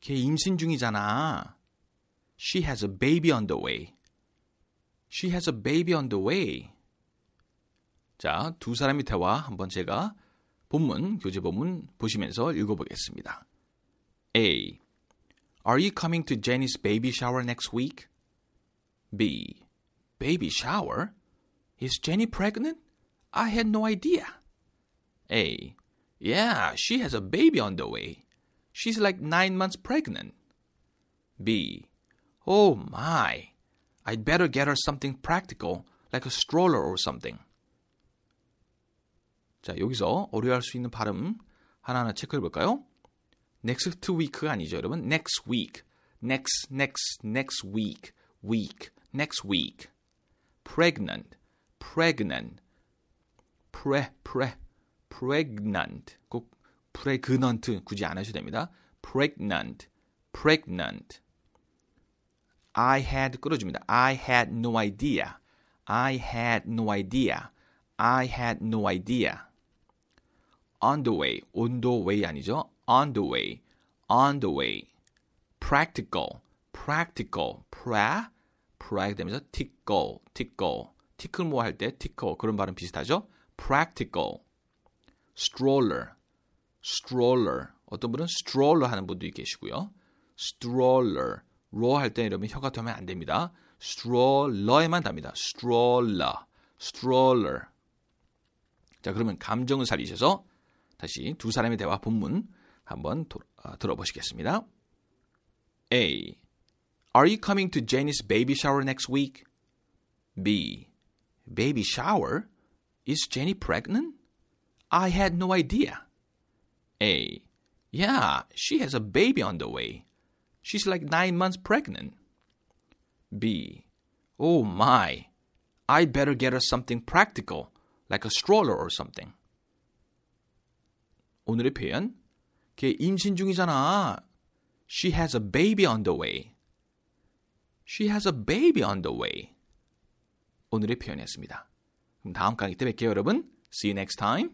걔 임신 중이잖아. She has a baby on the way. She has a baby on the way. 자, 두 사람의 대화 한번 제가 본문, 교재 본문 보시면서 읽어보겠습니다. A. Are you coming to Jenny's baby shower next week? B. Baby shower? Is Jenny pregnant? I had no idea. A. Yeah, she has a baby on the way. She's like nine months pregnant. B. Oh my. I'd better get her something practical, like a stroller or something. 자, 여기서 어려워할 수 있는 발음 하나하나 체크해 볼까요? next week가 아니죠, 여러분. next week. next, next, next week. week. next week. pregnant. pregnant. pre, pre, pregnant. 꼭 pregnant 굳이 안 하셔도 됩니다. pregnant. pregnant. I had 끌어줍니다. I had no idea. I had no idea. I had no idea. On the way. On the way 아니죠. On the way. On the way. Practical. Practical. pra. pra 되면서 tickle. tickle. 티클 모아 할때 tickle 그런 발음 비슷하죠. Practical. Stroller. Stroller. 어떤 분은 stroller 하는 분도 계시고요. Stroller. 로 할때 여러분 혀가 되면 안 됩니다. stroller에만 답니다. stroller, stroller. 자, 그러면 감정을 살리셔서 다시 두 사람의 대화 본문 한번 도, 어, 들어보시겠습니다. A. Are you coming to Jenny's baby shower next week? B. Baby shower? Is Jenny pregnant? I had no idea. A. Yeah, she has a baby on the way. She's like nine months pregnant. B. Oh my. I'd better get her something practical, like a stroller or something. 오늘의 표현. 걔 임신 중이잖아. She has a baby on the way. She has a baby on the way. 오늘의 표현이었습니다. 그럼 다음 강의 때 뵐게요, 여러분. See you next time.